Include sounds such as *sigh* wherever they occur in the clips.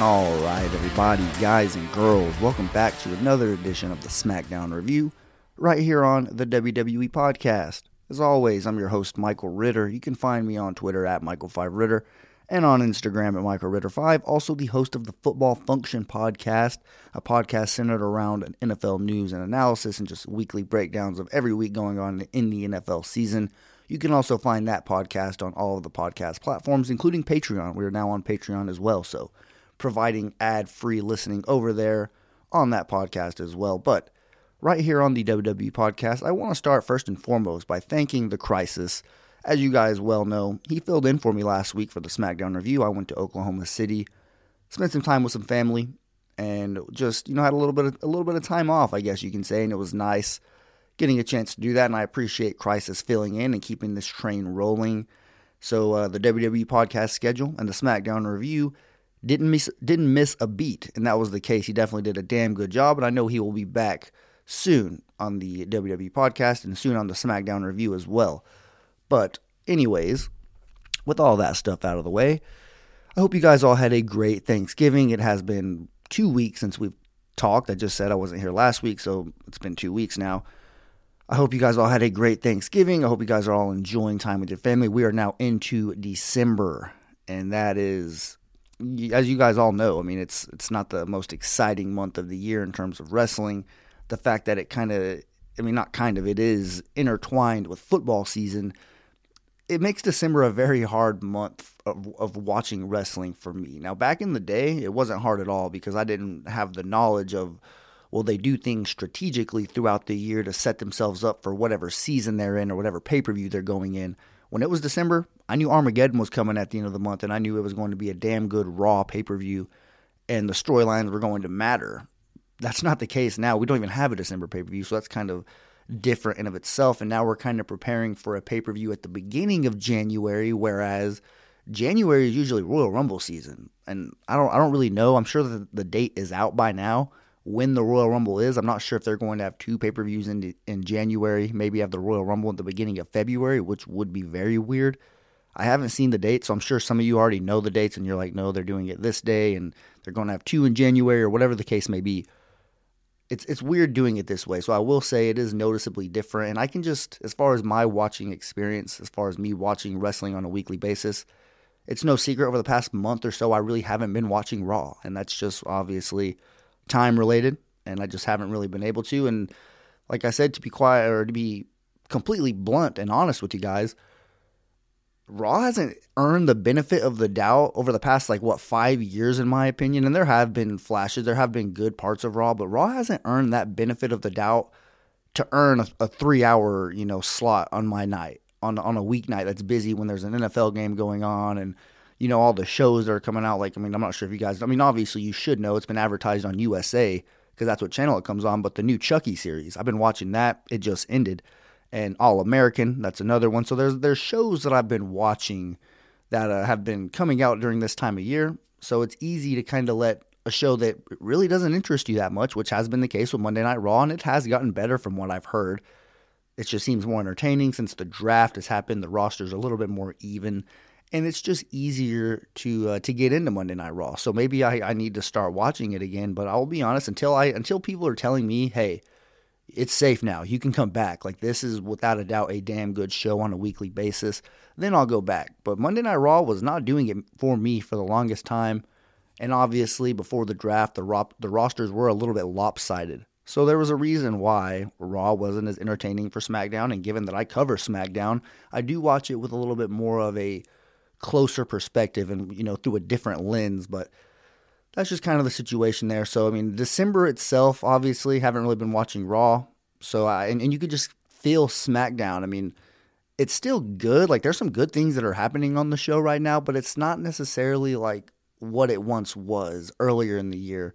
All right, everybody, guys and girls, welcome back to another edition of the SmackDown Review right here on the WWE Podcast. As always, I'm your host, Michael Ritter. You can find me on Twitter at Michael5Ritter and on Instagram at Michael Ritter5. Also, the host of the Football Function Podcast, a podcast centered around NFL news and analysis and just weekly breakdowns of every week going on in the NFL season. You can also find that podcast on all of the podcast platforms, including Patreon. We are now on Patreon as well, so providing ad free listening over there on that podcast as well. But right here on the WWE podcast, I want to start first and foremost by thanking The Crisis. As you guys well know, he filled in for me last week for the SmackDown review. I went to Oklahoma City, spent some time with some family, and just you know had a little bit of, a little bit of time off, I guess you can say, and it was nice getting a chance to do that. And I appreciate Crisis filling in and keeping this train rolling. So uh, the WWE podcast schedule and the SmackDown review didn't miss didn't miss a beat, and that was the case. He definitely did a damn good job, and I know he will be back soon on the WWE podcast and soon on the SmackDown review as well. But anyways, with all that stuff out of the way, I hope you guys all had a great Thanksgiving. It has been two weeks since we've talked. I just said I wasn't here last week, so it's been two weeks now. I hope you guys all had a great Thanksgiving. I hope you guys are all enjoying time with your family. We are now into December, and that is as you guys all know, I mean, it's it's not the most exciting month of the year in terms of wrestling. The fact that it kind of, I mean, not kind of, it is intertwined with football season. It makes December a very hard month of, of watching wrestling for me. Now, back in the day, it wasn't hard at all because I didn't have the knowledge of, well, they do things strategically throughout the year to set themselves up for whatever season they're in or whatever pay per view they're going in. When it was December, I knew Armageddon was coming at the end of the month, and I knew it was going to be a damn good Raw pay per view, and the storylines were going to matter. That's not the case now. We don't even have a December pay per view, so that's kind of different in of itself. And now we're kind of preparing for a pay per view at the beginning of January, whereas January is usually Royal Rumble season, and I don't I don't really know. I'm sure that the date is out by now when the Royal Rumble is. I'm not sure if they're going to have two pay per views in in January. Maybe have the Royal Rumble at the beginning of February, which would be very weird. I haven't seen the date, so I'm sure some of you already know the dates, and you're like, no, they're doing it this day, and they're going to have two in January or whatever the case may be. It's it's weird doing it this way, so I will say it is noticeably different. And I can just, as far as my watching experience, as far as me watching wrestling on a weekly basis, it's no secret over the past month or so, I really haven't been watching Raw, and that's just obviously time related, and I just haven't really been able to. And like I said, to be quiet or to be completely blunt and honest with you guys, Raw hasn't earned the benefit of the doubt over the past like what five years, in my opinion. And there have been flashes, there have been good parts of Raw, but Raw hasn't earned that benefit of the doubt to earn a, a three-hour you know slot on my night on on a weeknight that's busy when there's an NFL game going on and you know all the shows that are coming out. Like I mean, I'm not sure if you guys. I mean, obviously you should know it's been advertised on USA because that's what channel it comes on. But the new Chucky series, I've been watching that. It just ended and All American. That's another one. So there's there's shows that I've been watching that uh, have been coming out during this time of year. So it's easy to kind of let a show that really doesn't interest you that much, which has been the case with Monday Night Raw, and it has gotten better from what I've heard. It just seems more entertaining since the draft has happened. The roster's a little bit more even, and it's just easier to uh, to get into Monday Night Raw. So maybe I, I need to start watching it again. But I'll be honest, until I until people are telling me, hey, it's safe now. You can come back. Like this is without a doubt a damn good show on a weekly basis. Then I'll go back. But Monday Night Raw was not doing it for me for the longest time. And obviously, before the draft, the the rosters were a little bit lopsided. So there was a reason why Raw wasn't as entertaining for SmackDown. And given that I cover SmackDown, I do watch it with a little bit more of a closer perspective and you know through a different lens. But that's just kind of the situation there. So I mean, December itself, obviously, haven't really been watching Raw. So I and, and you could just feel SmackDown. I mean, it's still good. Like there's some good things that are happening on the show right now, but it's not necessarily like what it once was earlier in the year.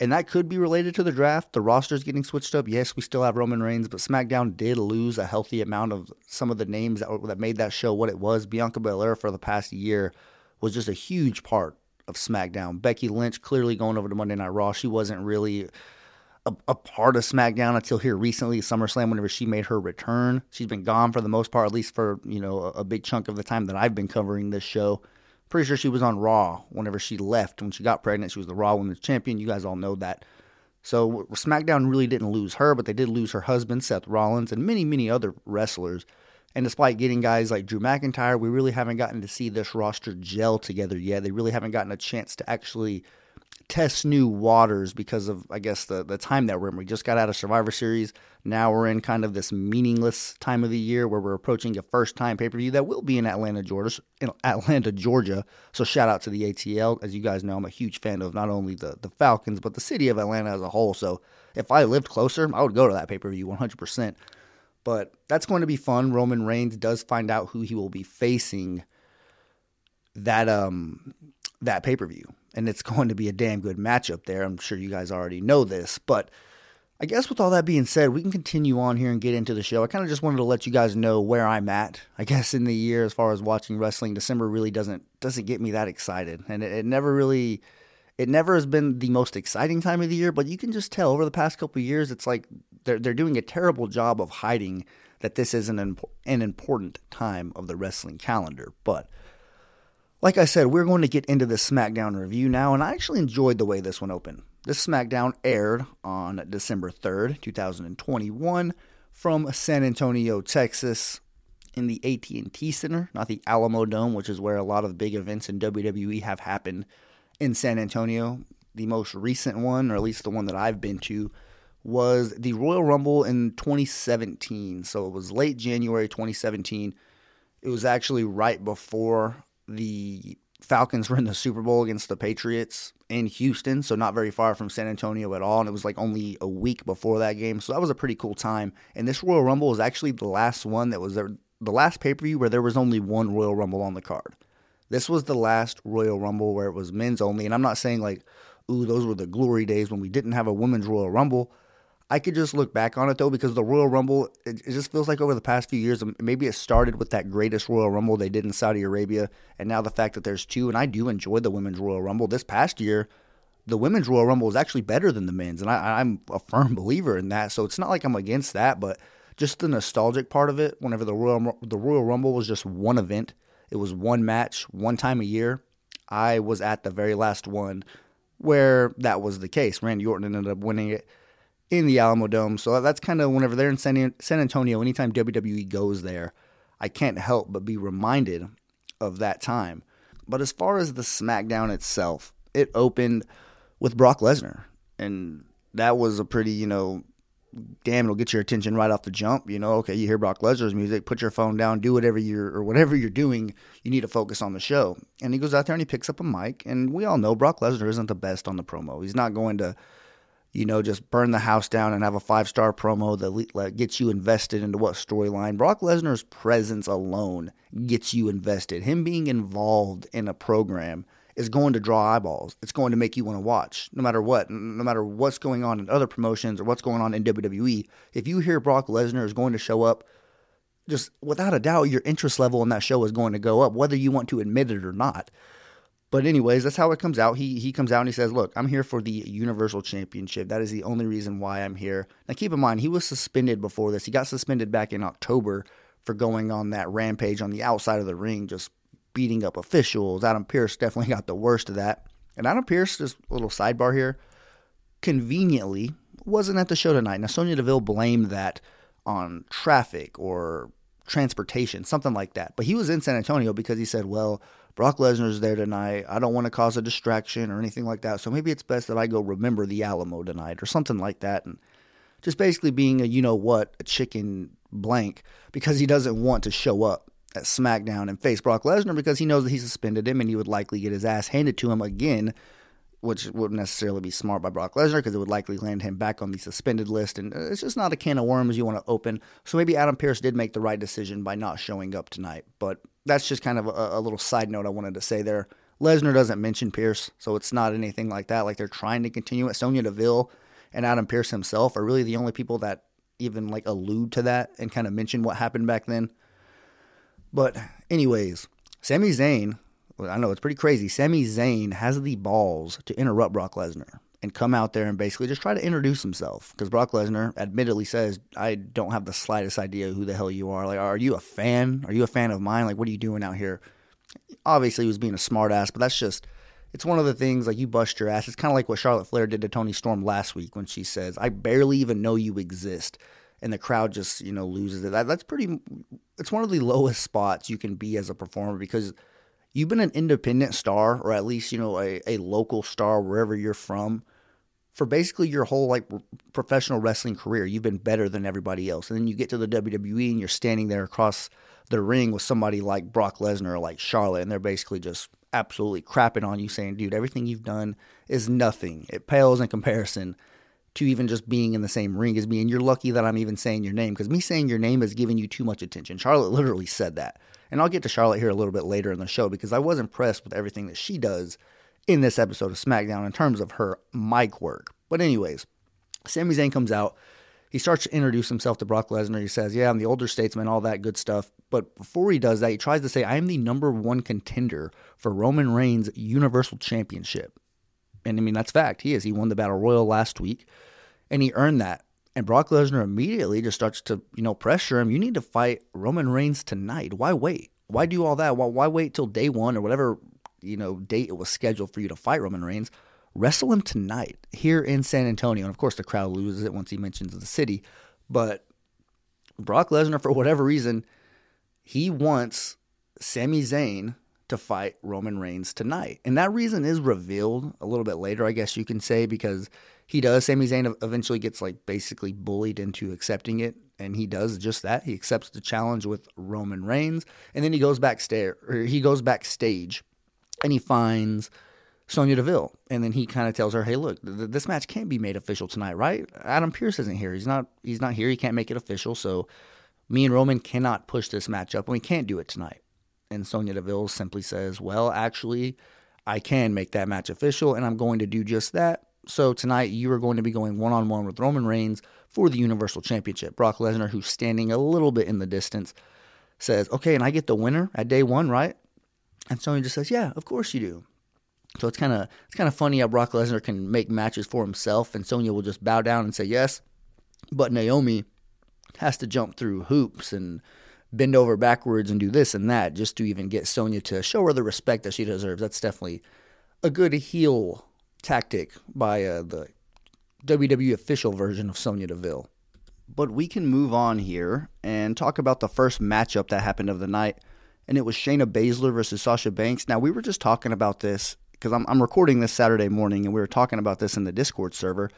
And that could be related to the draft. The roster's getting switched up. Yes, we still have Roman Reigns, but SmackDown did lose a healthy amount of some of the names that, that made that show what it was. Bianca Belair for the past year was just a huge part of SmackDown. Becky Lynch clearly going over to Monday Night Raw. She wasn't really a, a, part of SmackDown until here recently, SummerSlam, whenever she made her return. She's been gone for the most part, at least for you know a, a big chunk of the time that I've been covering this show. Pretty sure she was on Raw whenever she left. When she got pregnant, she was the Raw Women's Champion. You guys all know that. So SmackDown really didn't lose her, but they did lose her husband, Seth Rollins, and many, many other wrestlers. And despite getting guys like Drew McIntyre, we really haven't gotten to see this roster gel together yet. They really haven't gotten a chance to actually test new waters because of I guess the the time that we're in. We just got out of Survivor Series. Now we're in kind of this meaningless time of the year where we're approaching a first time pay per view that will be in Atlanta, Georgia. In Atlanta, Georgia. So shout out to the ATL. As you guys know, I'm a huge fan of not only the the Falcons but the city of Atlanta as a whole. So if I lived closer, I would go to that pay per view 100. percent But that's going to be fun. Roman Reigns does find out who he will be facing that um that pay per view and it's *laughs* going to be a damn good matchup there. I'm sure you guys already know this, but I guess with all that being said, we can continue on here and get into the show. I kind of just wanted to let you guys know where I'm at. I *laughs* guess in the year as far as watching wrestling, December really doesn't doesn't get me that excited, and it, it never really. It never has been the most exciting time of the year, but you can just tell over the past couple years, it's like they're they're doing a terrible job of hiding that this is an an important time of the wrestling calendar. But like I said, we're going to get into the SmackDown review now, and I actually enjoyed the way this one opened. This SmackDown aired on December 3rd, 2021, from San Antonio, Texas, in the AT&T Center, not the Alamo Dome, which is where a lot of big events in WWE have happened in San Antonio. The most recent one, or at least the one that I've been to, was the Royal Rumble in 2017. So it was late January 2017. It was actually right before the Falcons *laughs* were in the Super Bowl against the Patriots in Houston, so not very far from San Antonio at all. And it was like only a week before that game, so that was a pretty cool time. And this Royal Rumble was actually the last one that was there, the last pay per view where there was only one Royal Rumble on the card. This was the last Royal Rumble where it was men's only, and I'm not saying like, ooh, those were the glory days when we didn't have a women's Royal Rumble. I could just look back on it though because the Royal Rumble, it, it, just feels like over the past few years, maybe it started with that greatest Royal Rumble they did in Saudi Arabia, and now the fact that there's two, and I do enjoy the women's Royal Rumble. This past year, the women's Royal Rumble was actually better than the men's, and I, I'm a firm *laughs* believer in that. So it's not like I'm against that, but just the nostalgic part of it. Whenever the Royal the Royal Rumble was just one event, it was one match, one time a year. I was at the very last one where that was the case. Randy Orton ended up winning it in the Alamo Dome. So that's kind of whenever they're in San, San Antonio, anytime WWE goes there, I can't help but be reminded of that time. But as far as the SmackDown itself, it opened with Brock Lesnar. And that was a pretty, you know, damn, it'll get your attention right off the jump. You know, okay, you hear Brock Lesnar's music, put your phone down, do whatever you're or whatever you're doing, you need to focus on the show. And he goes out there and he picks up a mic, and we all know Brock Lesnar isn't the best on the promo. He's not going to you know, just burn the house down and have a five star promo that gets you invested into what storyline. Brock Lesnar's presence alone gets you invested. Him being involved in a program is going to draw eyeballs. It's going to make you want to watch, no matter what, no matter what's going on in other promotions or what's going on in WWE. If you hear Brock Lesnar is going to show up, just without a doubt, your interest level in that show is going to go up, whether you want to admit it or not. But anyways, that's how it comes out. He he comes out and he says, "Look, I'm here for the Universal Championship. That is the only reason why I'm here." Now keep in mind, he was suspended before this. He got suspended back in October for going on that rampage on the outside of the ring, just beating up officials. Adam Pearce definitely got the worst of that. And Adam Pearce, just a little sidebar here, conveniently wasn't at the show tonight. Now Sonya Deville blamed that on traffic or transportation, something like that. But he was in San Antonio because he said, "Well." Brock Lesnar's there tonight. I don't want to cause a distraction or anything like that. So maybe it's best that I go remember the Alamo tonight or something like that. And just basically being a you know what, a chicken blank because he doesn't want to show up at SmackDown and face Brock Lesnar because he knows that he suspended him and he would likely get his ass handed to him again, which wouldn't necessarily be smart by Brock Lesnar because it would likely land him back on the suspended list. And uh, it's just not a can of worms you want to open. So maybe Adam Pearce did make the right decision by not showing up tonight. But that's just kind of a, a little side note I wanted to say there. Lesnar doesn't mention Pearce, so it's not anything like that. Like they're trying to continue it. Sonya Deville and Adam Pearce himself are really the only people that even like allude to that and kind of mention what happened back then. But anyways, Sami Zayn, I know it's pretty crazy. Sami Zayn has the balls to interrupt Brock Lesnar and come out there and basically just try to introduce himself because Brock Lesnar admittedly says, "I don't have the slightest idea who the hell you are. Like, are you a fan? Are you a fan of mine? Like, what are you doing out here?" Obviously, he was being a smartass, but that's just it's one of the things like you bust your ass. It's kind of like what Charlotte Flair did to Toni Storm last week when she says, "I barely even know you exist," and the crowd just you know loses it. That, that's pretty. It's one of the lowest spots you can be as a performer because you've been an independent star or at least you know a, a local star wherever you're from for basically your whole like professional wrestling career. You've been better than everybody else, and then you get to the WWE and you're standing there across the ring with somebody like Brock Lesnar or like Charlotte, and they're basically just absolutely crapping on you, saying, "Dude, everything you've done is nothing. It pales in comparison." To even just being in the same ring as me, and you're lucky that I'm even saying your name because me saying your name is giving you too much attention. Charlotte literally said that. And I'll get to Charlotte here a little bit later in the show because I was impressed with everything that she does in this episode of SmackDown in terms of her mic work. But, anyways, Sami Zayn comes out. He starts to introduce himself to Brock Lesnar. He says, Yeah, I'm the older statesman, all that good stuff. But before he does that, he tries to say, I am the number one contender for Roman Reigns' Universal Championship. And I mean, that's fact. He is. He won the Battle Royal last week, and he earned that. And Brock Lesnar immediately just starts to, you know, pressure him. You need to fight Roman Reigns tonight. Why wait? Why do all that? Why, why wait till day one or whatever, you know, date it was scheduled for you to fight Roman Reigns? Wrestle him tonight here in San Antonio. And of course, the crowd loses it once he mentions the city. But Brock Lesnar, for whatever reason, he wants Sami Zayn to fight Roman Reigns tonight. And that reason is revealed a little bit later, I guess you can say, because he does. Sami Zayn eventually gets like basically bullied into accepting it, and he does just that. He accepts the challenge with Roman Reigns, and then he goes backstage. He goes backstage, and he finds Sonya Deville, and then he kind of tells her, "Hey, look, th- this match can't be made official tonight, right? Adam Pearce isn't here. He's not. He's not here. He can't make it official. So, me and Roman cannot push this match up, and we can't do it tonight." And Sonya Deville simply says, Well, actually, I can make that match official, and I'm going to do just that. So tonight, you are going to be going one on one with Roman Reigns for the Universal Championship. Brock Lesnar, who's standing a little bit in the distance, says, Okay, and I get the winner at day one, right? And Sonya just says, Yeah, of course you do. So it's kind of it's kind of funny how Brock Lesnar can make matches for himself, and Sonya will just bow down and say yes, but Naomi has to jump through hoops and bend over backwards and do this and that just to even get Sonya to show her the respect that she deserves. That's definitely a good heel tactic by uh, the WWE official version of Sonya Deville. But we can move on here and talk about the first matchup that happened of the night, and it was Shayna Baszler versus Sasha Banks. Now, we were just talking about this because I'm, I'm recording this Saturday morning, and we were talking about this in the Discord server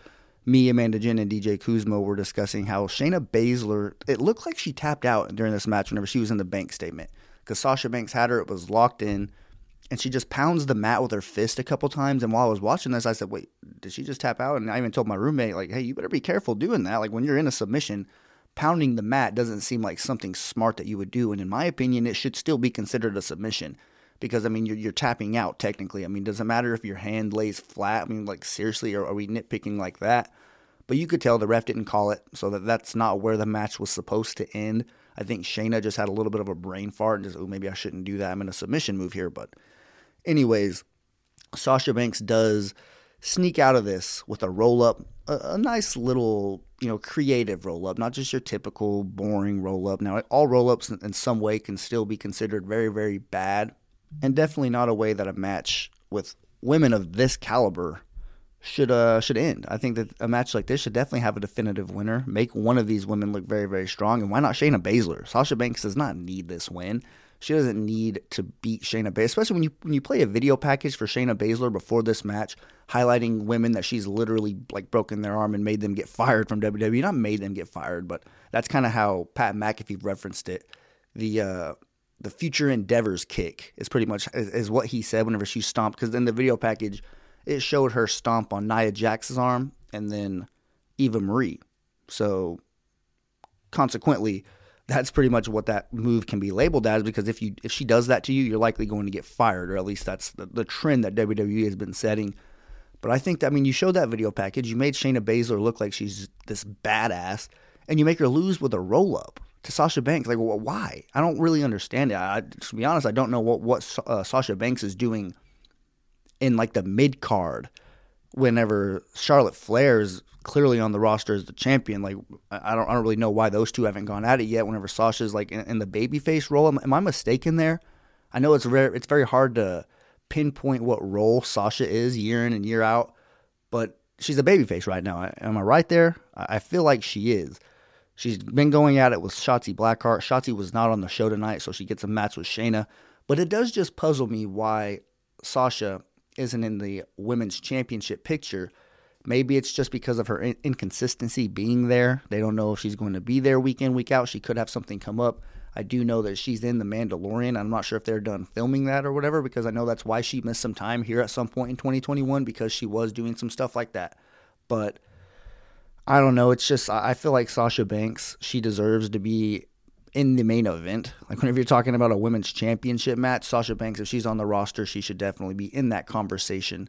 me, Amanda Jin, and DJ Kuzmo were discussing how Shayna Baszler, it looked like she tapped out during this match whenever she was in the bank statement. Because Sasha Banks had her, it was locked in, and she just pounds the mat with her fist a couple times. And while I was watching this, I said, wait, did she just tap out? And I even told my roommate, like, hey, you better be careful doing that. Like, when you're in a submission, pounding the mat doesn't seem like something smart that you would do. And in my opinion, it should still be considered a submission because I mean you're, you're tapping out technically. I mean, does it matter if your hand lays flat? I mean, like seriously, are, are we nitpicking like that? But you could tell the ref didn't call it, so that that's not where the match was supposed to end. I think Shayna just had a little bit of a brain fart and just, oh, maybe I shouldn't do that. I'm in a submission move here. But, anyways, Sasha Banks does sneak out of this with a roll up, a, a nice little, you know, creative roll up, not just your typical boring roll up. Now, all roll ups in, in some way can still be considered very, very bad, and definitely not a way that a match with women of this caliber should uh should end. I think that a match like this should definitely have a definitive winner. Make one of these women look very very strong, and why not Shayna Baszler? Sasha Banks does not need this win. She doesn't need to beat Shayna Baszler, especially when you when you play a video package for Shayna Baszler before this match, highlighting women that she's literally like broken their arm and made them get fired from WWE. Not made them get fired, but that's kind of how Pat McAfee referenced it. The uh, the future endeavors kick is pretty much is, is what he said whenever she stomped. Because in the video package, it showed her stomp on Nia Jax's arm and then Eva Marie. So consequently, that's pretty much what that move can be labeled as because if you if she does that to you, you're likely going to get fired, or at least that's the, the trend that WWE has been setting. But I think that I mean you showed that video package, you made Shayna Baszler look like she's this badass, and you make her lose with a roll up to Sasha Banks. Like, well, why? I don't really understand it. I, to be honest, I don't know what what uh, Sasha Banks is doing in like the mid card whenever Charlotte Flair is clearly on the roster as the champion. Like I don't I don't really know why those two haven't gone at it yet. Whenever Sasha's like in, in the babyface role, am, am, I mistaken there? I know it's very it's very hard to pinpoint what role Sasha is year in and year out, but she's a babyface right now. Am I right there? I feel like she is. She's been going at it with Shotzi Blackheart. Shotzi was not on the show tonight, so she gets a match with Shayna. But it does just puzzle me why Sasha isn't in the women's championship picture. Maybe it's just because of her in- inconsistency being there. They don't know if she's going to be there week in, week out. She could have something come up. I do know that she's in The Mandalorian. I'm not sure if they're done filming that or whatever, because I know that's why she missed some time here at some point in 2021 because she was doing some stuff like that. But I don't know. It's just, I feel like Sasha Banks, she deserves to be in the main event. Like whenever you're talking about a women's championship match, Sasha Banks, if she's on the roster, she should definitely be in that conversation.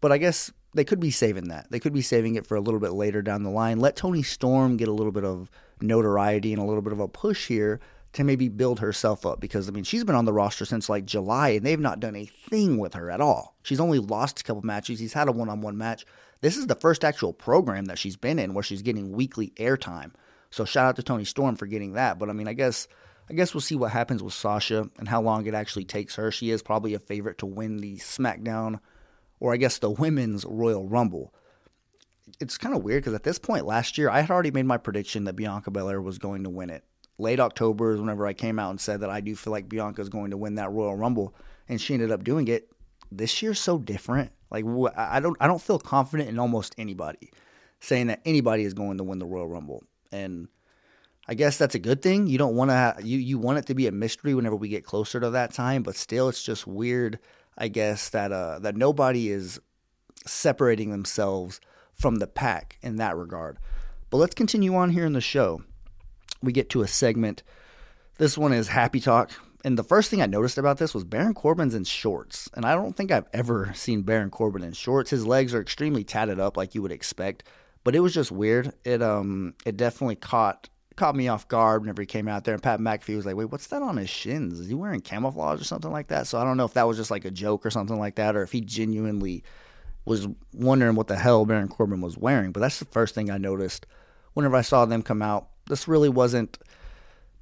But I guess they could be saving that. They could be saving it for a little bit later down the line. Let Toni Storm get a little bit of notoriety and a little bit of a push here to maybe build herself up because I mean she's been on the roster since like July and they've not done a thing with her at all. She's only lost a couple matches. He's had a one-on-one match. This is the first actual program that she's been in where she's getting weekly airtime. So shout out to Toni Storm for getting that. But I mean, I guess I guess we'll see what happens with Sasha and how long it actually takes her. She is probably a favorite to win the SmackDown or I guess the Women's Royal Rumble. It's kind of weird because at this point last year, I had already made my prediction that Bianca Belair was going to win it. Late October is whenever I came out and said that I do feel like Bianca is going to win that Royal Rumble, and she ended up doing it. This year's so different. Like I don't, I don't feel confident in almost anybody saying that anybody is going to win the Royal Rumble and I guess that's a good thing. You don't want to you you want it to be a mystery whenever we get closer to that time, but still it's just weird, I guess that uh that nobody is separating themselves from the pack in that regard. But let's continue on here in the show. We get to a segment. This one is Happy Talk. And the first thing I noticed about this was Baron Corbin's in shorts. And I don't think I've ever seen Baron Corbin in shorts. His legs are extremely tatted up like you would expect but it was just weird. It um it definitely caught caught me off guard whenever he came out there. And Pat McAfee was like, "Wait, what's that on his shins? Is he wearing camouflage or something like that?" So I don't know if that was just like a joke or something like that, or if he genuinely was wondering what the hell Baron Corbin was wearing. But that's the first thing I noticed whenever I saw them come out. This really wasn't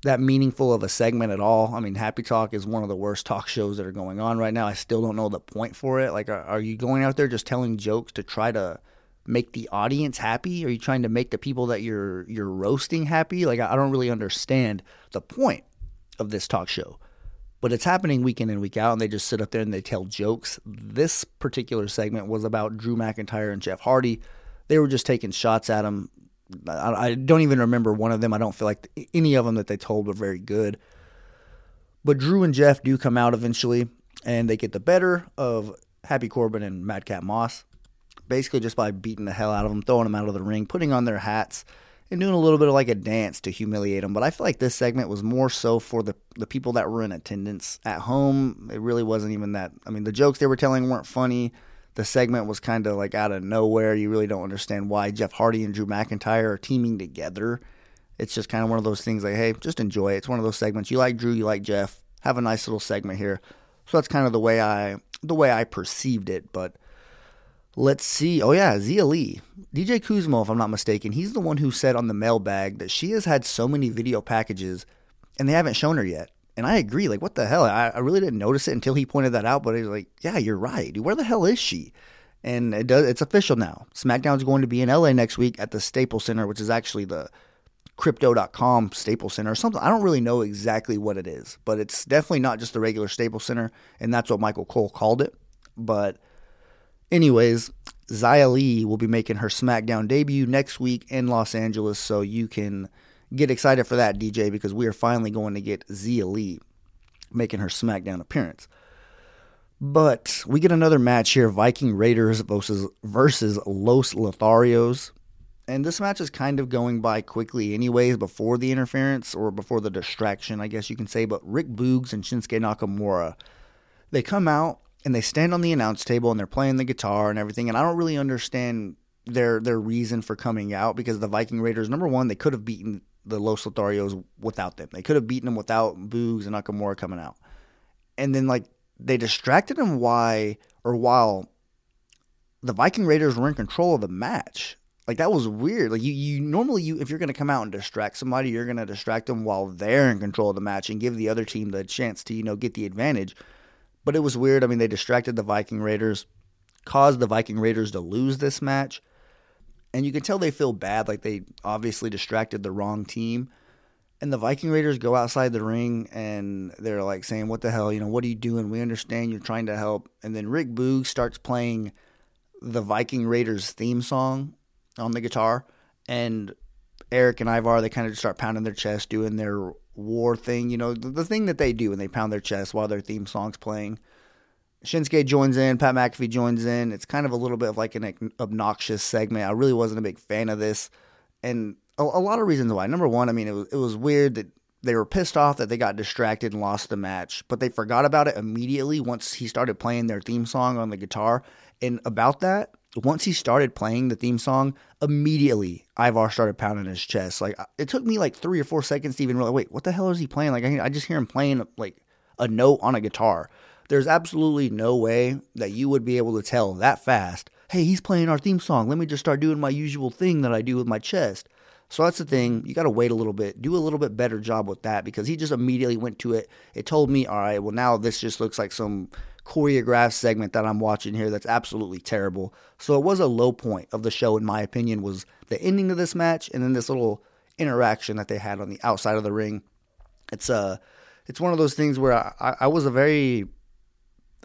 that meaningful of a segment at all. I mean, Happy Talk is one of the worst talk shows that are going on right now. I still don't know the point for it. Like, are, are you going out there just telling jokes to try to make the audience happy? Are you trying to make the people that you're you're roasting happy? Like I don't really understand the point of this talk show. But it's happening week in and week out, and they just sit up there and they tell jokes. This particular segment was about Drew McIntyre and Jeff Hardy. They were just taking shots at him. I, I don't even remember one of them. I don't feel like any of them that they told were very good. But Drew and Jeff do come out eventually, and they get the better of Happy Corbin and Madcap Moss basically just by beating the hell out of them, throwing them out of the ring, putting on their hats, and doing a little bit of like a dance to humiliate them. But I feel like this segment was more so for the the people that were in attendance at home. It really wasn't even that. I mean, the jokes they were telling weren't funny. The segment was kind of like out of nowhere. You really don't understand why Jeff Hardy and Drew McIntyre are teaming together. It's just kind of one of those things like, hey, just enjoy it. It's one of those segments. You like Drew, you like Jeff. Have a nice little segment here. So that's kind of the way I the way I perceived it. But Let's see. Oh, yeah, Xia Li. DJ Kuzmo, if I'm not mistaken, he's the one who said on the mailbag that she has had so many video packages and they haven't shown her yet. And I agree. Like, what the hell? I, I really didn't notice it until he pointed that out. But he's like, yeah, you're right. Where the hell is she? And it does, it's official now. SmackDown's going to be in LA next week at the Staples Center, which is actually the crypto.com Staples Center or something. I don't really know exactly what it is, but it's definitely not just the regular Staples Center. And that's what Michael Cole called it. But Anyways, Xia Li will be making her SmackDown debut next week in Los Angeles, so you can get excited for that, DJ, because we are finally going to get Xia Li making her SmackDown appearance. But we get another match here Viking Raiders versus, versus Los Lotharios. And this match is kind of going by quickly, anyways, before the interference or before the distraction, I guess you can say. But Rick Boogs and Shinsuke Nakamura, they come out and they stand on the announce table and they're playing the guitar and everything. And I don't really understand their their reason for coming out because the Viking Raiders, number one, they could have beaten the Los Lotharios without them. They could have beaten them without Boogs and Nakamura coming out. And then like they distracted them why or while the Viking Raiders were in control of the match. Like that was weird. Like you, you normally you if you're gonna come out and distract somebody, you're gonna distract them while they're in control of the match and give the other team the chance to you know get the advantage. But it was weird. I mean, they distracted the Viking Raiders, caused the Viking Raiders to lose this match, and you can tell they feel bad. Like they obviously distracted the wrong team. And the Viking Raiders go outside the ring and they're like saying, "What the hell? You know, what are you doing? We understand you're trying to help." And then Rick Boog starts playing the Viking Raiders theme song on the guitar, and Erik and Ivar they kind of start pounding their chest, doing their war thing, you know, the, the thing that they do when they pound their chest while their theme song's playing. Shinsuke joins in, Pat McAfee joins in. It's kind of a little bit of like an obnoxious segment. I really wasn't a big fan of this, and a, a lot of reasons why. Number one, I mean, it was, it was weird that they were pissed off that they got distracted and lost the match, but they forgot about it immediately once he started playing their theme song on the guitar. And about that, once he started playing the theme song, immediately Ivar started pounding his chest. Like uh, it took me like three or four seconds to even realize, wait, what the hell is he playing? Like I, I just hear him playing like a note on a guitar. There's absolutely no way that you would be able to tell that fast. Hey, he's playing our theme song. Let me just start doing my usual thing that I do with my chest. So that's the thing. You got to wait a little bit, do a little bit better job with that because he just immediately went to it. It told me, all right, well, now this just looks like some choreographed segment that I'm watching here that's absolutely terrible. So it was a low point of the show, in my opinion, was the ending of this match and then this little interaction that they had on the outside of the ring. It's a, uh, it's one of those things where I, I was a very,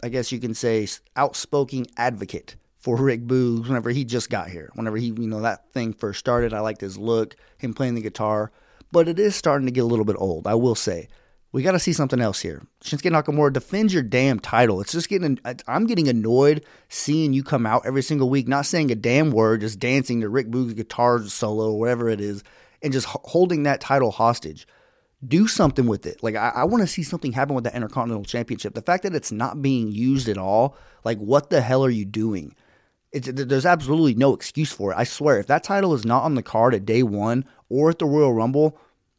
I guess you can say, outspoken advocate for Rick Boogs whenever he just got here. Whenever he, you know, that thing first started, I liked his look, him playing the guitar. But it is starting to get a little bit old, I will say we got to see something else here. Shinsuke Nakamura defends your damn title. It's just getting, I'm getting annoyed seeing you come out every single week, not saying a damn word, just dancing to Rick Boog's guitar solo, whatever it is, and just holding that title hostage. Do something with it. Like, I, I want to see something happen with the Intercontinental Championship. The fact that it's not being used at all, like, what the hell are you doing? It's, there's absolutely no excuse for it. I swear, if that title is not on the card at day one or at the Royal Rumble,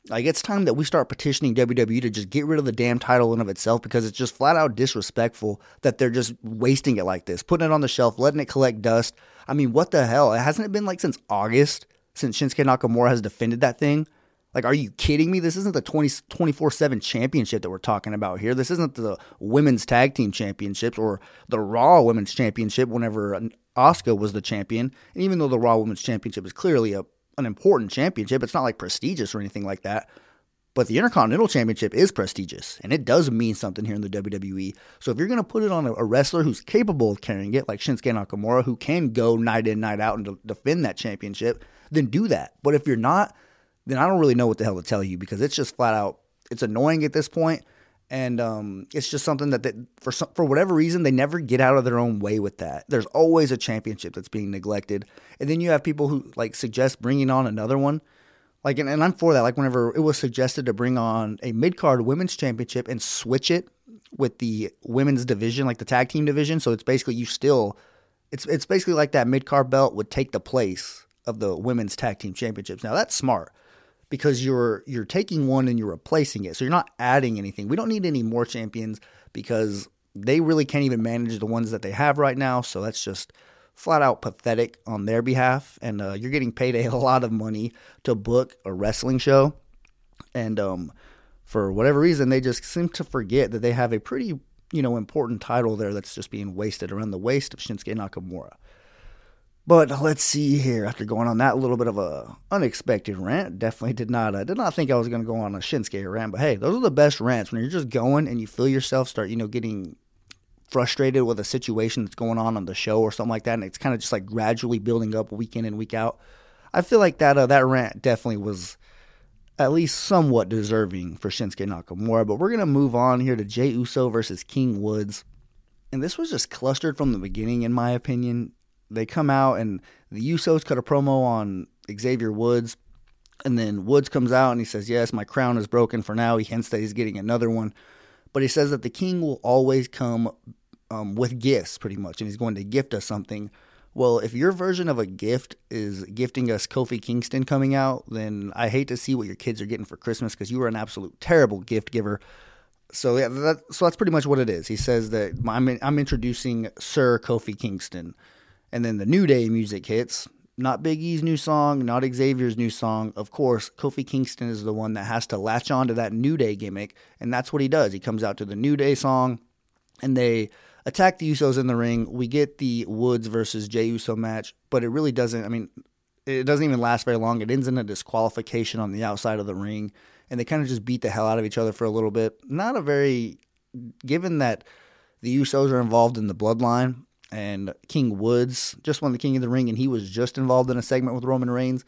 like it's time that we start petitioning WWE to just get rid of the damn title in of itself because it's just flat out disrespectful that they're just wasting it like this, putting it on the shelf, letting it collect dust. I mean, what the hell? It hasn't it been like since August since Shinsuke Nakamura has defended that thing? Like, are you kidding me? This isn't the 24 7 championship that we're talking about here. This isn't the women's tag team championships or the Raw women's championship whenever Asuka was the champion. And even though the Raw women's championship is clearly a an important championship. It's not like prestigious or anything like that. But the Intercontinental Championship is prestigious and it does mean something here in the WWE. So if you're going to put it on a, wrestler who's capable of carrying it, like Shinsuke Nakamura, who can go night in, night out and defend that championship, then do that. But if you're not, then I don't really know what the hell to tell you because it's just flat out, it's annoying at this point and um, it's just something that they, for some, for whatever reason they never get out of their own way with that. There's always a championship that's being neglected, and then you have people who like suggest bringing on another one. Like, and, and I'm for that. Like, whenever it was suggested to bring on a mid card women's championship and switch it with the women's division, like the tag team division, so it's basically you still, it's it's basically like that mid card belt would take the place of the women's tag team championships. Now that's smart because you're you're taking one and you're replacing it. So you're not adding anything. We don't need any more champions because they really can't even manage the ones that they have right now. So that's just flat out pathetic on their behalf. And uh, you're getting paid *laughs* a lot of money to book a wrestling show, and um, for whatever reason, they just seem to forget that they have a pretty you know important title there that's just being wasted around the waist of Shinsuke Nakamura. But let's see here. After going on that little bit of a unexpected rant, definitely did not uh, did not think I was going to go on a Shinsuke rant. But hey, those are the best rants when you're just going and you feel yourself start, you know, getting frustrated with a situation that's going on on the show or something like that, and it's kind of just like gradually building up week in and week out. I feel like that uh, that rant definitely was at least somewhat deserving for Shinsuke Nakamura. But we're gonna move on here to Jey Uso versus King Woods, and this was just clustered from the beginning, in my opinion they come out and the Usos cut a promo on Xavier Woods. And then Woods comes out and he says, Yes, my crown is broken for now. He hints that he's getting another one. But he says that the king will always come um, with gifts, pretty much, and he's going to gift us something. Well, if your version of a gift is gifting us Kofi Kingston coming out, then I hate to see what your kids are getting for Christmas because you are an absolute terrible gift giver. So yeah, that, so that's pretty much what it is. He says that I'm I'm introducing Sir Kofi Kingston, and then the New Day music hits. Not Big E's new song, not Xavier's new song. Of course, Kofi Kingston is the one that has to latch on to that New Day gimmick, and that's what he does. He comes out to the New Day song, and they attack the Usos in the ring. We get the Woods versus Jey Uso match, but it really doesn't. I mean, it doesn't even last very long. It ends in a disqualification on the outside of the ring, and they kind of just beat the hell out of each other for a little bit. Not a very, given that the Usos are involved in the bloodline, and King Woods just won the King of the Ring, and he was just involved in a segment with Roman Reigns.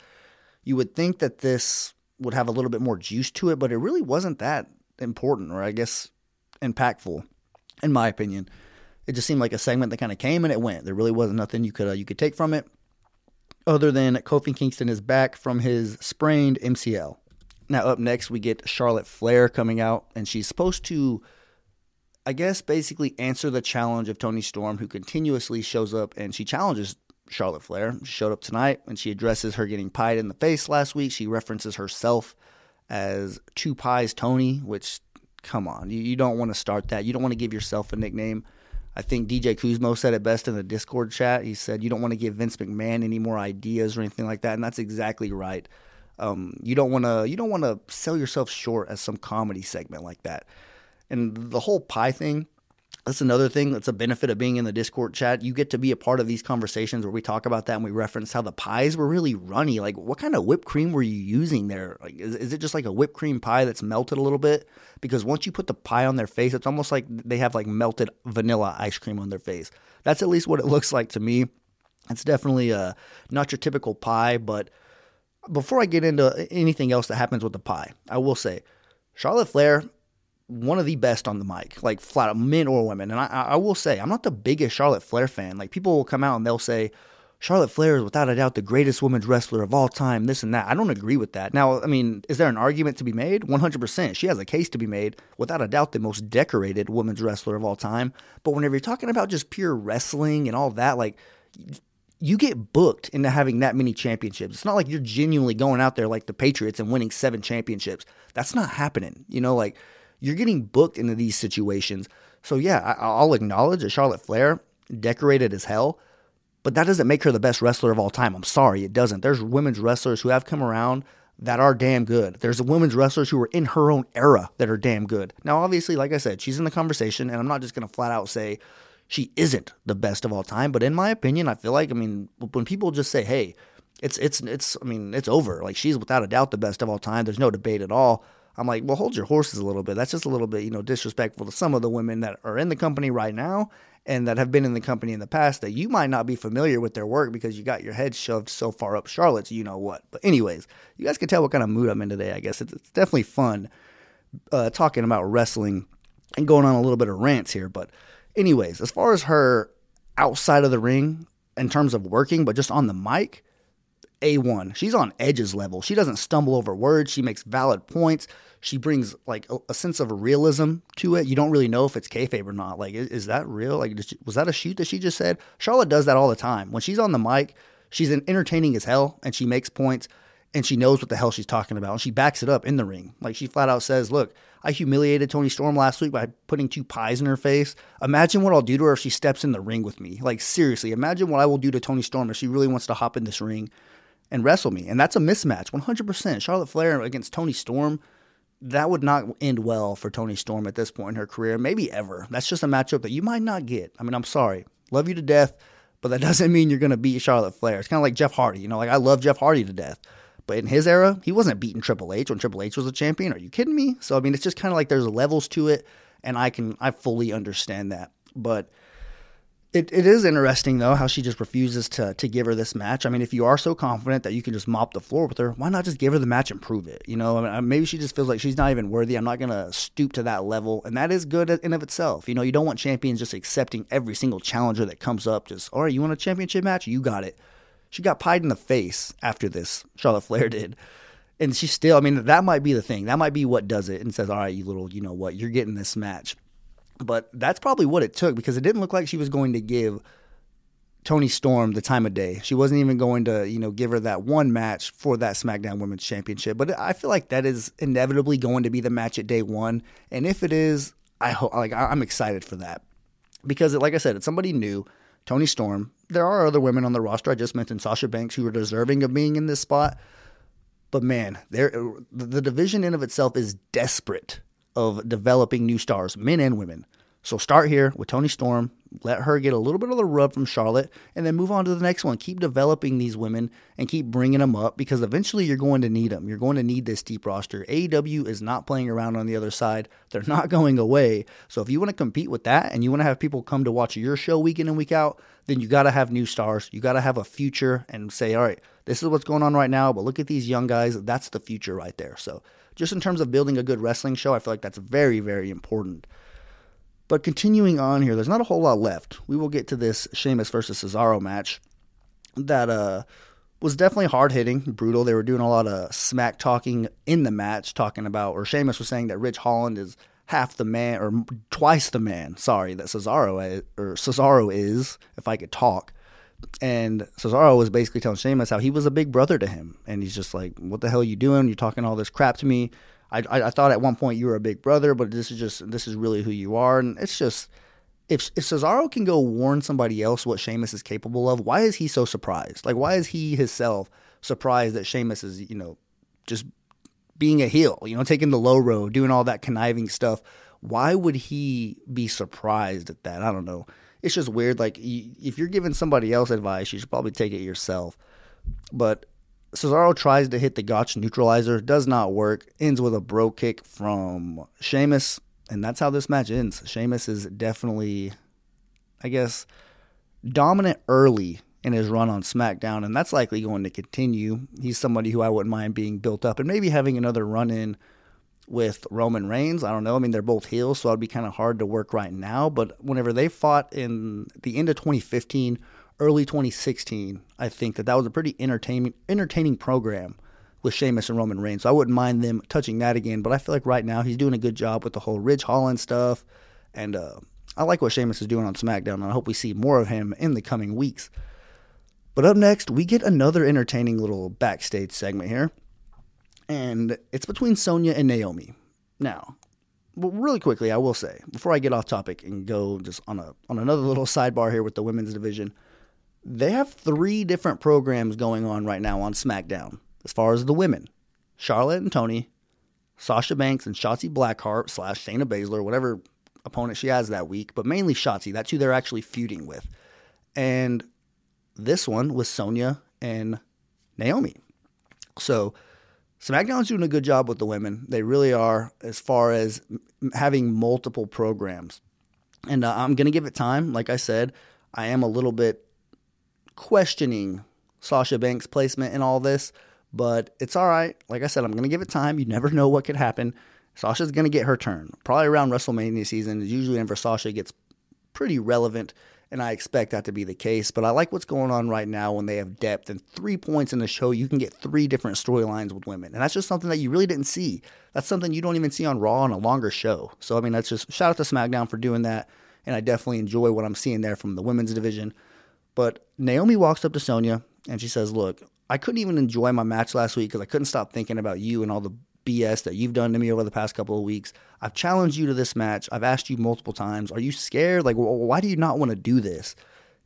You would think that this would have a little bit more juice to it, but it really wasn't that important, or I guess impactful, in my opinion. It just seemed like a segment that kind of came and it went. There really wasn't nothing you could uh, you could take from it, other than Kofi Kingston is back from his sprained MCL. Now up next we get Charlotte Flair coming out, and she's supposed to, I guess, basically answer the challenge of Toni Storm, who continuously shows up and she challenges Charlotte Flair. She showed up tonight and she addresses her getting pied in the face last week. She references herself as Two Pies Toni, which come on, you, you don't want to start that. You don't want to give yourself a nickname. I think DJ Kuzmo said it best in the Discord chat. He said, You don't want to give Vince McMahon any more ideas or anything like that. And that's exactly right. Um, you don't want to you don't want to sell yourself short as some comedy segment like that. And the whole pie thing, that's another thing that's a benefit of being in the Discord chat. You get to be a part of these conversations where we talk about that and we reference how the pies were really runny. Like, what kind of whipped cream were you using there? Like, is, is it just like a whipped cream pie that's melted a little bit? Because once you put the pie on their face, it's almost like they have like melted vanilla ice cream on their face. That's at least what it *laughs* looks like to me. It's definitely uh, not your typical pie, but before I get into anything else that happens with the pie, I will say Charlotte Flair one of the best on the mic, like flat out, men or women. And I, I will say, I'm not the biggest Charlotte Flair fan. Like people will come out and they'll say, Charlotte Flair is without a doubt the greatest women's wrestler of all time, this and that. I don't agree with that. Now, I mean, is there an argument to be made? 100%. She has a case to be made. Without a doubt, the most decorated women's wrestler of all time. But whenever you're talking about just pure wrestling and all that, like, you get booked into having that many championships. It's not like you're genuinely going out there like the Patriots and winning seven championships. That's not happening. You know, like, you're getting booked into these situations. So yeah, I, will acknowledge that Charlotte Flair decorated as hell, but that doesn't make her the best wrestler of all time. I'm sorry, it doesn't. There's women's wrestlers who have come around that are damn good. There's women's wrestlers who are in her own era that are damn good. Now, obviously, like I said, she's in the conversation, and I'm not just going to flat out say she isn't the best of all time. But in my opinion, I feel like I mean when people just say, "Hey," it's it's it's I mean it's over. Like she's without a doubt the best of all time. There's no debate at all. I'm like, well, hold your horses a little bit. That's just a little bit, you know, disrespectful to some of the women that are in the company right now and that have been in the company in the past that you might not be familiar with their work because you got your head shoved so far up Charlotte's, you know what. But anyways, you guys can tell what kind of mood I'm in today. I guess it's, it's definitely fun uh, talking about wrestling and going on a little bit of rants here. But anyways, as far as her outside of the ring in terms of working, but just on the mic, a1. She's on Edge's level. She doesn't stumble over words. She makes valid points she brings like a, a, sense of realism to it. You don't really know if it's kayfabe or not. Like, is, is that real? Like, she, was that a shoot that she just said? Charlotte does that all the time. When she's on the mic, she's entertaining as hell, and she makes points, and she knows what the hell she's talking about, and she backs it up in the ring. Like she flat out says, "Look, I humiliated Toni Storm last week by putting two pies in her face. Imagine what I'll do to her if she steps in the ring with me. Like seriously, imagine what I will do to Toni Storm if she really wants to hop in this ring." And wrestle me. And that's a mismatch, 100%. Charlotte Flair against Toni Storm that would not end well for Toni Storm at this point in her career, maybe ever. That's just a matchup that you might not get. I mean, I'm sorry. Love you to death, but that *laughs* doesn't mean you're going to beat Charlotte Flair. It's kind of like Jeff Hardy. You know, like I love Jeff Hardy to death. But in his era, he wasn't beating Triple H when Triple H was a champion. Are you kidding me? So I mean, it's just kind of like there's levels to it, and I can I fully understand that. But It, it is interesting though how she just refuses to to give her this match. I mean, if you are so confident that you can just mop the floor with her, why not just give her the match and prove it? You know, I mean, maybe she just feels like she's not even worthy. I'm not gonna stoop to that level, and that is good in of itself. You know, you don't want champions just accepting every single challenger that comes up. Just all right, you want a championship match? You got it. She got pied in the face after this. Charlotte Flair did. And she still, I mean, that might be the thing. That might be what does it and says, all right, you little, you know what, you're getting this match. But that's probably what it took because it didn't look like she was going to give Toni Storm the time of day. She wasn't even going to, you know, give her that one match for that SmackDown Women's Championship. But I feel like that is inevitably going to be the match at day one. And if it is, I hope, like, I'm excited for that because, like I said, it's somebody new. Toni Storm. There are other women on the roster. I just mentioned Sasha Banks who are deserving of being in this spot. But man, there the division in of itself is desperate of developing new stars, men and women. So start here with Toni Storm, let her get a little bit of the rub from Charlotte, and then move on to the next one. Keep developing these women and keep bringing them up because eventually you're going to need them. You're going to need this deep roster. AEW is not playing around on the other side. They're not *laughs* going away. So if you want to compete with that and you want to have people come to watch your show week in and week out, then you got to have new stars. You got to have a future and say, all right, this is what's going on right now, but look at these young guys. That's the future right there. So, just in terms of building a good wrestling show, I feel like that's very, very important. But continuing on here, there's not a whole lot left. We will get to this Sheamus versus Cesaro match that uh, was definitely hard hitting, brutal. They were doing a lot of smack talking in the match, talking about, or Sheamus was saying that Ridge Holland is half the man or twice the man. Sorry, that Cesaro or Cesaro is, if I could talk. And Cesaro was basically telling Sheamus how he was a big brother to him. And he's just like, what the hell are you doing? You're talking all this crap to me. I, I, I, thought at one point you were a big brother, but this is just, this is really who you are. And it's just, if, if Cesaro can go warn somebody else what Sheamus is capable of, why is he so surprised? Like, why is he himself surprised that Sheamus is, you know, just being a heel, you know, taking the low road, doing all that conniving stuff? Why would he be surprised at that? I don't know it's just weird. Like if you're giving somebody else advice, you should probably take it yourself. But Cesaro tries to hit the Gotch neutralizer, does not work, ends with a bro kick from Sheamus, and that's how this match ends. Sheamus is definitely, I guess, dominant early in his run on SmackDown, and that's likely going to continue. He's somebody who I wouldn't mind being built up and maybe having another run in with Roman Reigns. I don't know. I mean, they're both heels, so it'd be kind of hard to work right now. But whenever they fought in the end of 2015, early 2016, I think that that was a pretty entertaining entertaining program with Sheamus and Roman Reigns. So I wouldn't mind them touching that again. But I feel like right now he's doing a good job with the whole Ridge Holland stuff, and uh, I like what Sheamus is doing on SmackDown, and I hope we see more of him in the coming weeks. But up next, we get another entertaining little backstage segment here and it's between Sonya and Naomi. Now, really quickly, I will say before I get off topic and go just on a on another little sidebar here with the women's division, they have three different programs going on right now on SmackDown as far as the women: Charlotte and Toni, Sasha Banks and Shotzi Blackheart slash Shayna Baszler, whatever opponent she has that week, but mainly Shotzi. That's who they're actually feuding with, and this one was Sonya and Naomi. So SmackDown's doing a good job with the women. They really are, as far as having multiple programs. And uh, I'm going to give it time. Like I said, I am a little bit questioning Sasha Banks' placement in all this, but it's all right. Like I said, I'm going to give it time. You never know what could happen. Sasha's going to get her turn. Probably around WrestleMania season is usually when Sasha gets pretty relevant and I expect that to be the case. But I like what's going on right now when they have depth and three points in the show. You can get three different storylines with women, and that's just something that you really didn't see. That's something you don't even see on Raw on a longer show. So I mean, that's just shout out to SmackDown for doing that, and I definitely enjoy what I'm seeing there from the women's division. But Naomi walks up to Sonya and she says, "Look, I couldn't even enjoy my match last week because I couldn't stop thinking about you and all the BS that you've done to me over the past couple of weeks. I've challenged you to this match. I've asked you multiple times. Are you scared? Like, why do you not want to do this?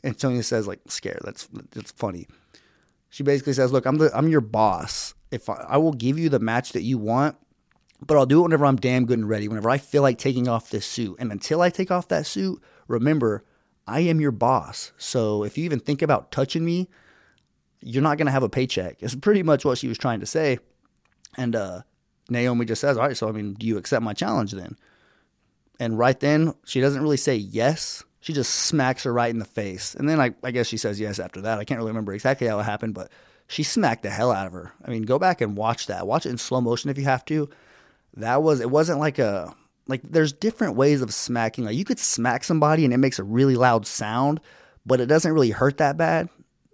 And Sonya says, like, scared. That's that's funny. She basically says, look, I'm the I'm your boss. If I, I will give you the match that you want, but I'll do it whenever I'm damn good and ready. Whenever I feel like taking off this suit, and until I take off that suit, remember, I am your boss. So if you even think about touching me, you're not gonna have a paycheck. It's pretty much what she was trying to say. And uh, Naomi just says, All right, so I mean, do you accept my challenge then? And right then, she doesn't really say yes, She just smacks her right in the face. And then I, I guess she says yes after that. I can't really remember exactly how it happened, but she smacked the hell out of her. I mean, go back and watch that. Watch it in slow motion if you have to. That was, it wasn't like a, like there's different ways of smacking. Like you could smack somebody and it makes a really loud sound, but it doesn't really hurt that bad.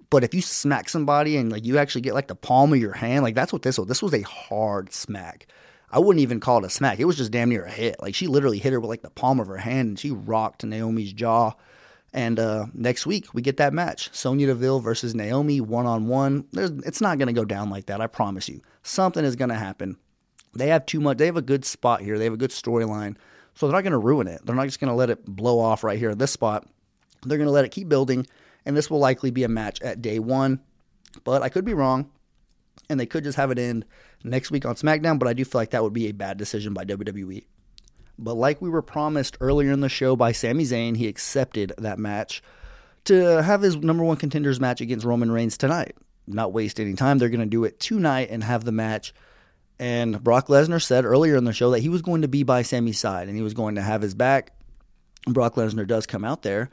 But if you smack somebody and like you actually get like the palm of your hand, like that's what this was. This was a hard smack. I wouldn't even call it a smack. It was just damn near a hit. Like she literally hit her with like the palm of her hand and she rocked Naomi's jaw. And uh, next week we get that match: Sonya Deville versus Naomi one on one. It's not going to go down like that. I promise you. Something is going to happen. They have too much. They have a good spot here. They have a good storyline, so they're not going to ruin it. They're not just going to let it blow off right here at this spot. They're going to let it keep building, and this will likely be a match at day one. But I could be wrong, and they could just have it end next week on SmackDown. But I do feel like that would be a bad decision by WWE. But like we were promised earlier in the show by Sami Zayn, he accepted that match to have his number one contenders match against Roman Reigns tonight. Not waste any time. They're going to do it tonight and have the match. And Brock Lesnar said earlier in the show that he was going to be by Sami's side and he was going to have his back. Brock Lesnar does come out there,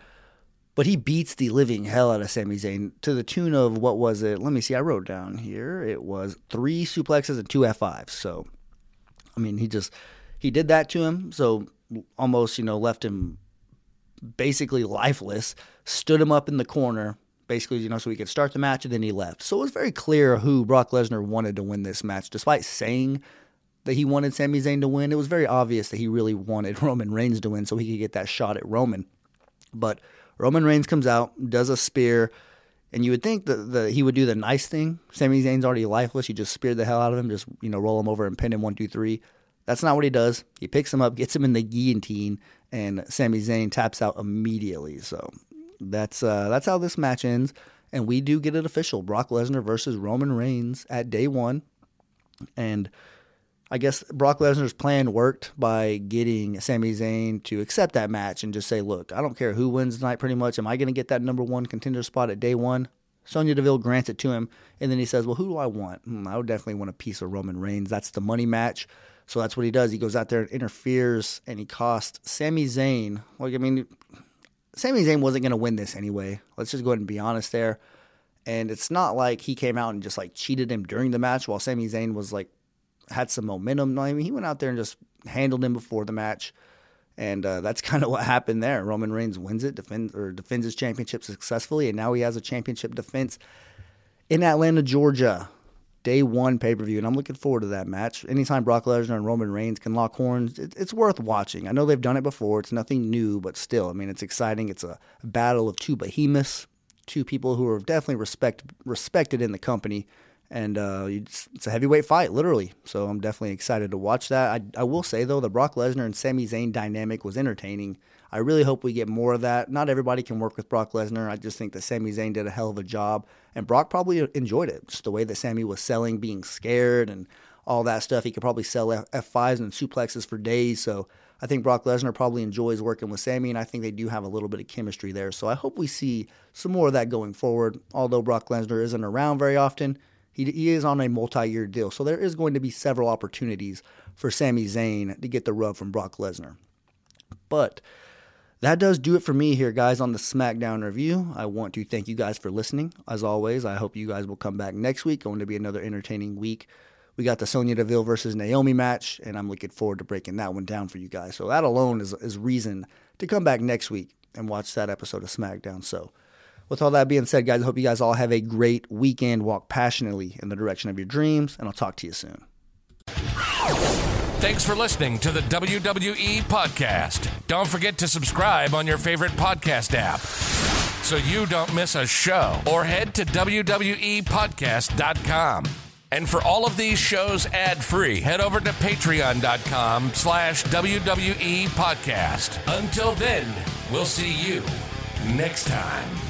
but he beats the living hell out of Sami Zayn to the tune of what was it? Let me see. I wrote down here. It was three suplexes and two F5s. So, I mean, he just he did that to him, so almost you know left him basically lifeless. Stood him up in the corner, basically you know so he could start the match, and then he left. So it was very clear who Brock Lesnar wanted to win this match, despite saying that he wanted Sami Zayn to win. It was very obvious that he really wanted *laughs* Roman Reigns to win, so he could get that shot at Roman. But Roman Reigns comes out, does a spear. And you would think that the, he would do the nice thing. Sami Zayn's already lifeless. You just speared the hell out of him, just you know roll him over and pin him one, two, three. That's not what he does. He picks him up, gets him in the guillotine, and Sami Zayn taps out immediately. So that's uh, that's how this match ends. And we do get it official: Brock Lesnar versus Roman Reigns at day one. And I guess Brock Lesnar's plan worked by getting Sami Zayn to accept that match and just say, "Look, I don't care who wins tonight. Pretty much, am I going to get that number one contender spot at day one?" Sonya Deville grants it to him, and then he says, "Well, who do I want? Hmm, I would definitely want a piece of Roman Reigns. That's the money match." So that's what he does. He goes out there and interferes, and he costs Sami Zayn. Like I mean, Sami Zayn wasn't going to win this anyway. Let's just go ahead and be honest there. And it's not like he came out and just like cheated him during the match while Sami Zayn was like had some momentum. I mean he went out there and just handled him before the match, and uh, that's *laughs* kind of what happened there. Roman Reigns wins it, defends or defends his championship successfully, and now he has a championship defense in Atlanta, Georgia day one pay per view, and I'm looking forward to that match. Anytime Brock Lesnar and Roman Reigns can lock horns, it, it's worth watching. I know they've done it before; it's nothing new, but still, I mean, it's exciting. It's a battle of two behemoths, two people who are definitely respect respected in the company, and uh, it's, a heavyweight fight, literally. So I'm definitely excited to watch that. I, I will say though, the Brock Lesnar and Sami Zayn dynamic was entertaining. I really hope we get more of that. Not everybody can work with Brock Lesnar. I just think that Sami Zayn did a hell of a job, and Brock probably enjoyed it. Just the way that Sami was selling, being scared, and all that stuff. He could probably sell F5s and suplexes for days. So I think Brock Lesnar probably enjoys working with Sami, and I think they do have a little bit of chemistry there. So I hope we see some more of that going forward. Although Brock Lesnar isn't around very often, he, he is on a multi year deal. So there is going to be several opportunities for Sami Zayn to get the rub from Brock Lesnar. But that does do it for me here, guys, on the SmackDown review. I want to thank you guys for listening. As always, I hope you guys will come back next week. Going to be another entertaining week. We got the Sonya Deville versus Naomi match, and I'm looking forward to breaking that one down for you guys. So that alone is, is reason to come back next week and watch that episode of SmackDown. So, with all that being said, guys, I hope you guys all have a great weekend. Walk passionately in the direction of your dreams, and I'll talk to you soon. Thanks for listening to the WWE Podcast. Don't forget to subscribe on your favorite podcast app so you don't miss a show or head to WWEPodcast.com. And for all of these shows ad-free, head over to patreon.com slash WWE Podcast. Until then, we'll see you next time.